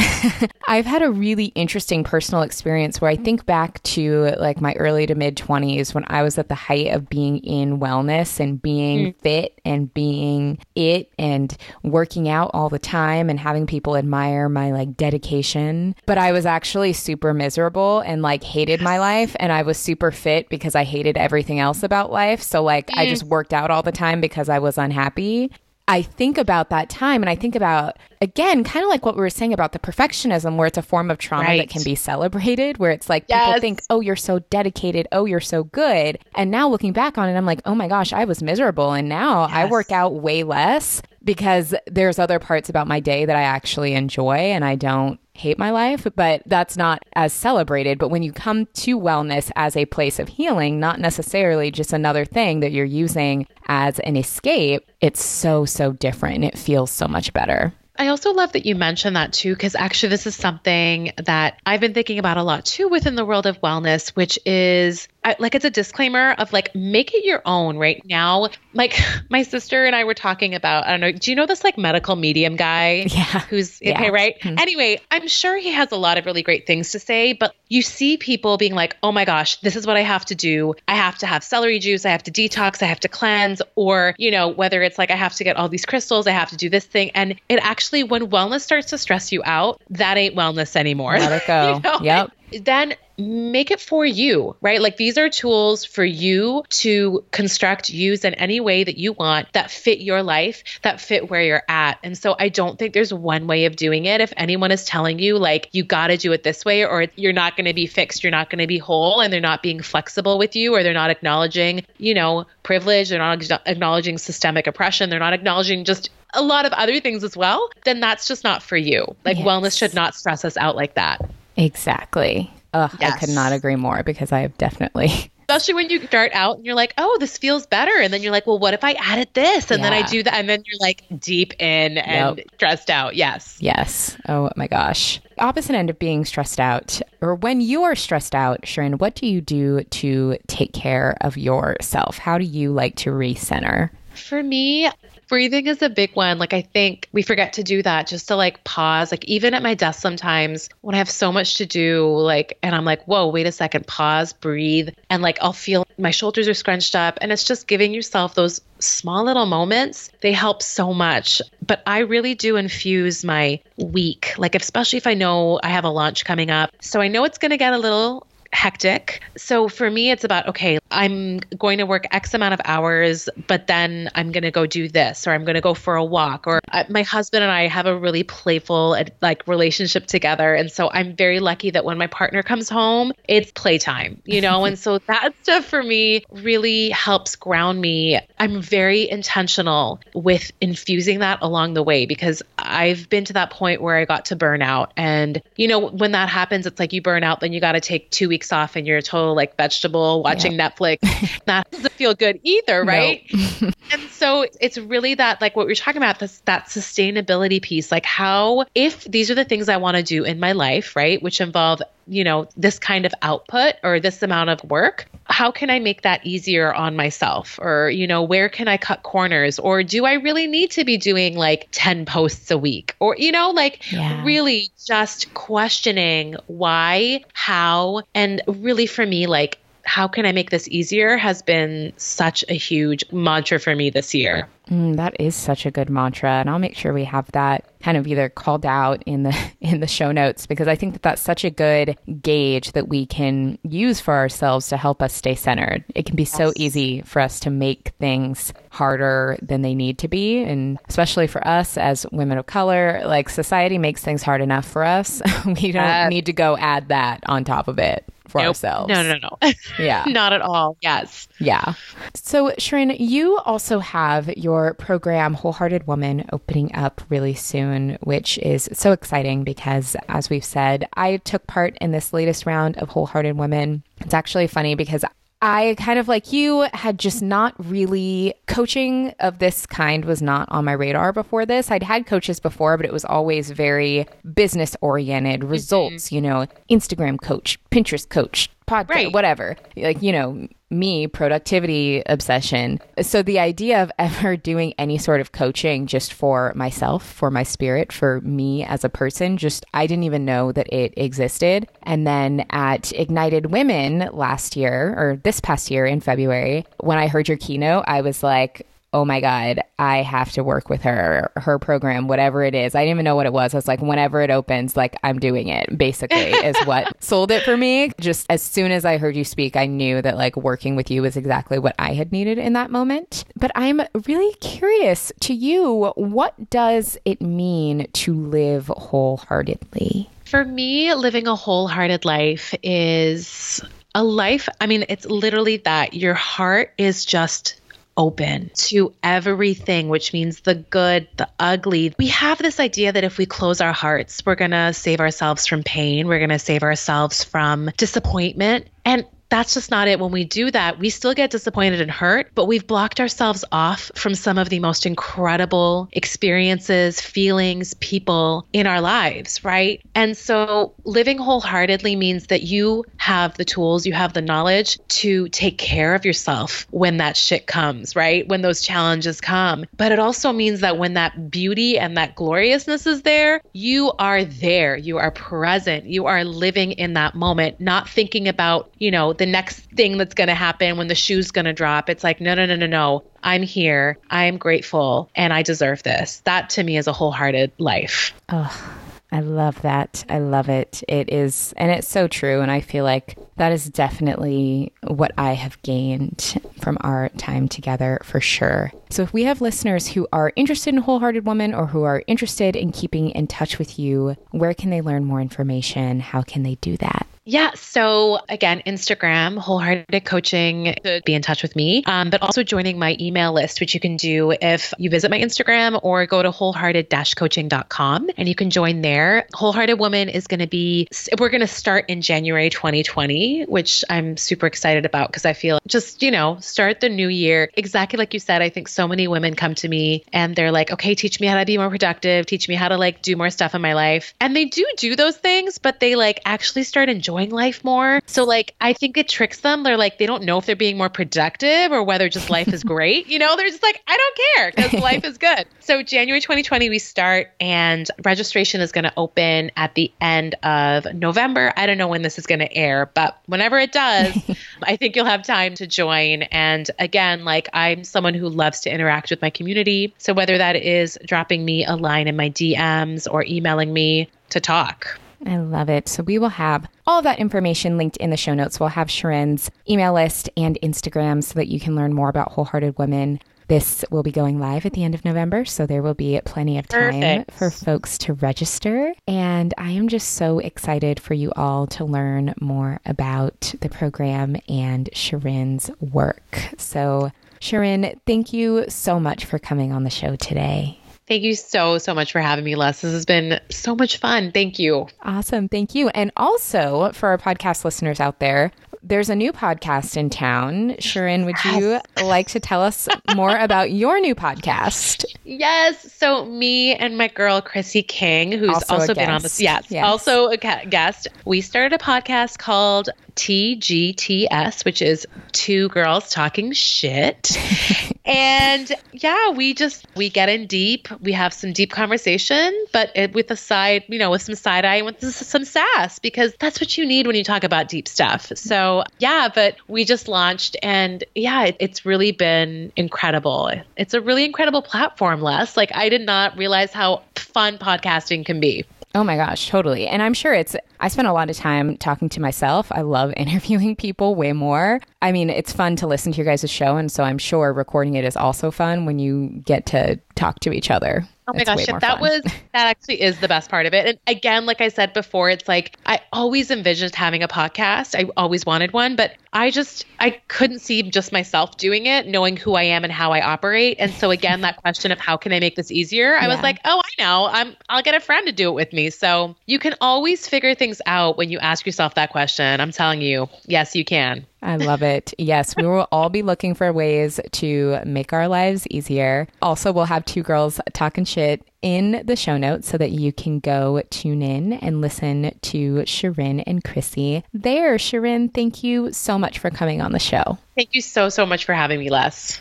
<laughs> I've had a really interesting personal experience where I think back to like my early to mid 20s when I was at the height of being in wellness and being mm. fit and being it and working out all the time and having people admire my like dedication. But I was actually super miserable and like hated my life. And I was super fit because I hated everything else about life. So like mm. I just worked out all the time because I was unhappy. I think about that time and I think about, again, kind of like what we were saying about the perfectionism, where it's a form of trauma right. that can be celebrated, where it's like yes. people think, oh, you're so dedicated. Oh, you're so good. And now looking back on it, I'm like, oh my gosh, I was miserable. And now yes. I work out way less because there's other parts about my day that I actually enjoy and I don't hate my life, but that's not as celebrated. But when you come to wellness as a place of healing, not necessarily just another thing that you're using as an escape, it's so, so different it feels so much better. I also love that you mentioned that too, because actually, this is something that I've been thinking about a lot too within the world of wellness, which is I, like it's a disclaimer of like make it your own right now. Like <laughs> my sister and I were talking about, I don't know, do you know this like medical medium guy? <laughs> Yeah. Who's Yeah. okay, right? Mhm. Anyway, I'm sure he has a lot of really great things to say, but you see people being like, oh my gosh, this is what I have to do. I have to have celery juice. I have to detox. I have to cleanse. Or, you know, whether it's like I have to get all these crystals, I have to do this thing. And it actually, when wellness starts to stress you out, that ain't wellness anymore. Let it <laughs> go. You know? Yep. then make it for you, right? Like these are tools for you to construct, use in any way that you want that fit your life, that fit where you're at. And so I don't think there's one way of doing it. If anyone is telling you like you got to do it this way or you're not going to be fixed, you're not going to be whole and they're not being flexible with you or they're not acknowledging, you know, privilege, they're not acknowledging systemic oppression, they're not acknowledging just a lot of other things as well, then that's just not for you. Like Yes. wellness should not stress us out like that. Exactly. Ugh, I could not agree more because I have definitely. <laughs> especially when you start out and you're like, oh, this feels better. And then you're like, well, what if I added this? And then I do that. And then you're like deep in and stressed out. Yes. Yes. Oh my gosh. Opposite end of being stressed out, or when you are stressed out, Shirin, what do you do to take care of yourself? How do you like to recenter? For me, breathing is a big one. Like, I think we forget to do that just to like pause. Like, even at my desk sometimes when I have so much to do, like, and I'm like, whoa, wait a second, pause, breathe. And like, I'll feel my shoulders are scrunched up. And it's just giving yourself those small little moments. They help so much. But I really do infuse my week, like, especially if I know I have a launch coming up. So I know it's going to get a little hectic. So for me, it's about, okay, I'm going to work X amount of hours, but then I'm going to go do this, or I'm going to go for a walk. Or uh, my husband and I have a really playful like relationship together. And so I'm very lucky that when my partner comes home, it's playtime, you know? and so that <laughs> stuff for me really helps ground me. I'm very intentional with infusing that along the way because I've been to that point where I got to burnout. And, you know, when that happens, it's like you burn out, then you got to take two weeks off and you're a total like vegetable watching Netflix. <laughs> that doesn't feel good either, right? <laughs> and so it's really that like what we we're talking about this that sustainability piece like how if these are the things i want to do in my life right which involve you know this kind of output or this amount of work how can i make that easier on myself? Or you know where can i cut corners? Or do i really need to be doing like 10 posts a week? Or you know like Yeah. really just questioning why how and really for me like how can I make this easier has been such a huge mantra for me this year. Mm, that is such a good mantra, and I'll make sure we have that kind of either called out in the <laughs> in the show notes because I think that that's such a good gauge that we can use for ourselves to help us stay centered. It can be so easy for us to make things harder than they need to be, and especially for us as women of color, like society makes things hard enough for us. <laughs> we don't Yes. need to go add that on top of it for Nope. ourselves. No, no, no. <laughs> Yeah. Not at all. Yes. Yeah. So, Shirin, you also have your program Wholehearted Woman opening up really soon, which is so exciting because, as we've said, I took part in this latest round of Wholehearted Women. It's actually funny because I kind of like you had just not really coaching of this kind was not on my radar before this. I'd had coaches before, but it was always very business oriented, mm-hmm. results, you know, Instagram coach, Pinterest coach, podcast, Right. whatever. Like, you know, me, productivity obsession. So the idea of <laughs> ever doing any sort of coaching just for myself, for my spirit, for me as a person, just I didn't even know that it existed. And then at Ignited Women last year or this past year in February, when I heard your keynote, I was like, oh my God, I have to work with her, her program, whatever it is. I didn't even know what it was. I was like, whenever it opens, like I'm doing it, basically, is <laughs> what sold it for me. Just as soon as I heard you speak, I knew that like working with you was exactly what I had needed in that moment. But I'm really curious to you, what does it mean to live wholeheartedly? For me, living a wholehearted life is a life. I mean, it's literally that your heart is just open to everything, which means the good, the ugly. We have this idea that if we close our hearts, we're going to save ourselves from pain, we're going to save ourselves from disappointment. And that's just not it. When we do that, we still get disappointed and hurt, but we've blocked ourselves off from some of the most incredible experiences, feelings, people in our lives, right? And so living wholeheartedly means that you have the tools, you have the knowledge to take care of yourself when that shit comes, right? When those challenges come. But it also means that when that beauty and that gloriousness is there, you are there. You are present. You are living in that moment, not thinking about, you know, the next thing that's going to happen when the shoe's going to drop. It's like, no, no, no, no, no. I'm here. I'm grateful and I deserve this. That to me is a wholehearted life. Oh, I love that. I love it. It is, and it's so true. And I feel like that is definitely what I have gained from our time together for sure. So, if we have listeners who are interested in Wholehearted Woman or who are interested in keeping in touch with you, where can they learn more information? How can they do that? Yeah. So again, Instagram, wholehearted coaching to be in touch with me, um, but also joining my email list, which you can do if you visit my Instagram or go to wholehearted coaching.com and you can join there. Wholehearted Woman is going to be, we're going to start in January 2020, which I'm super excited about because I feel just, you know, start the new year. Exactly like you said, I think so many women come to me and they're like, okay, teach me how to be more productive, teach me how to like do more stuff in my life. And they do do those things, but they like actually start enjoying enjoying life more. So like I think it tricks them. They're like they don't know if they're being more productive or whether just life is <laughs> great. You know, they're just like I don't care because life is good. <laughs> So January 2020 we start and registration is going to open at the end of November. I don't know when this is going to air, but whenever it does, <laughs> I think you'll have time to join and again, like I'm someone who loves to interact with my community. So whether that is dropping me a line in my DMs or emailing me to talk. I love it. So we will have all that information linked in the show notes. We'll have Shirin's email list and Instagram so that you can learn more about Wholehearted Women. This will be going live at the end of November, so there will be plenty of time Perfect. for folks to register. And I am just so excited for you all to learn more about the program and Shirin's work. So, Shirin, thank you so much for coming on the show today. Thank you so, so much for having me, Les. This has been so much fun. Thank you. Awesome. Thank you. And also for our podcast listeners out there, there's a new podcast in town. Shirin, would yes. you like to tell us more about your new podcast? Yes. So me and my girl Chrissy King, who's also, also been on this, yes, yes, also a guest. We started a podcast called TGTS, which is two girls talking shit. <laughs> and yeah, we just we get in deep. We have some deep conversation, but it, with a side, you know, with some side eye and with some sass because that's what you need when you talk about deep stuff. So yeah, but we just launched, and yeah, it, it's really been incredible. It's a really incredible platform, Les. Like I did not realize how fun podcasting can be. Oh my gosh, totally. And I'm sure it's, I spend a lot of time talking to myself. I love <laughs> interviewing people way more. I mean, it's fun to listen to your guys' show. And so I'm sure recording it is also fun when you get to talk to each other. Oh my gosh, that was <laughs> that actually is the best part of it. And again, like I said before, it's like I always envisioned having a podcast. I always wanted one, but I just I couldn't see just myself doing it, knowing who I am and how I operate. And so again, that question of how can I make this easier? I yeah. was like, "Oh, I know. I'm I'll get a friend to do it with me." So, you can always figure things out when you ask yourself that question. I'm telling you. Yes, you can. I love it. Yes, we will all be looking for ways to make our lives easier. Also, we'll have two girls talking shit in the show notes so that you can go tune in and listen to Shirin and Chrissy there. Shirin, thank you so much for coming on the show. Thank you so, so much for having me, Les.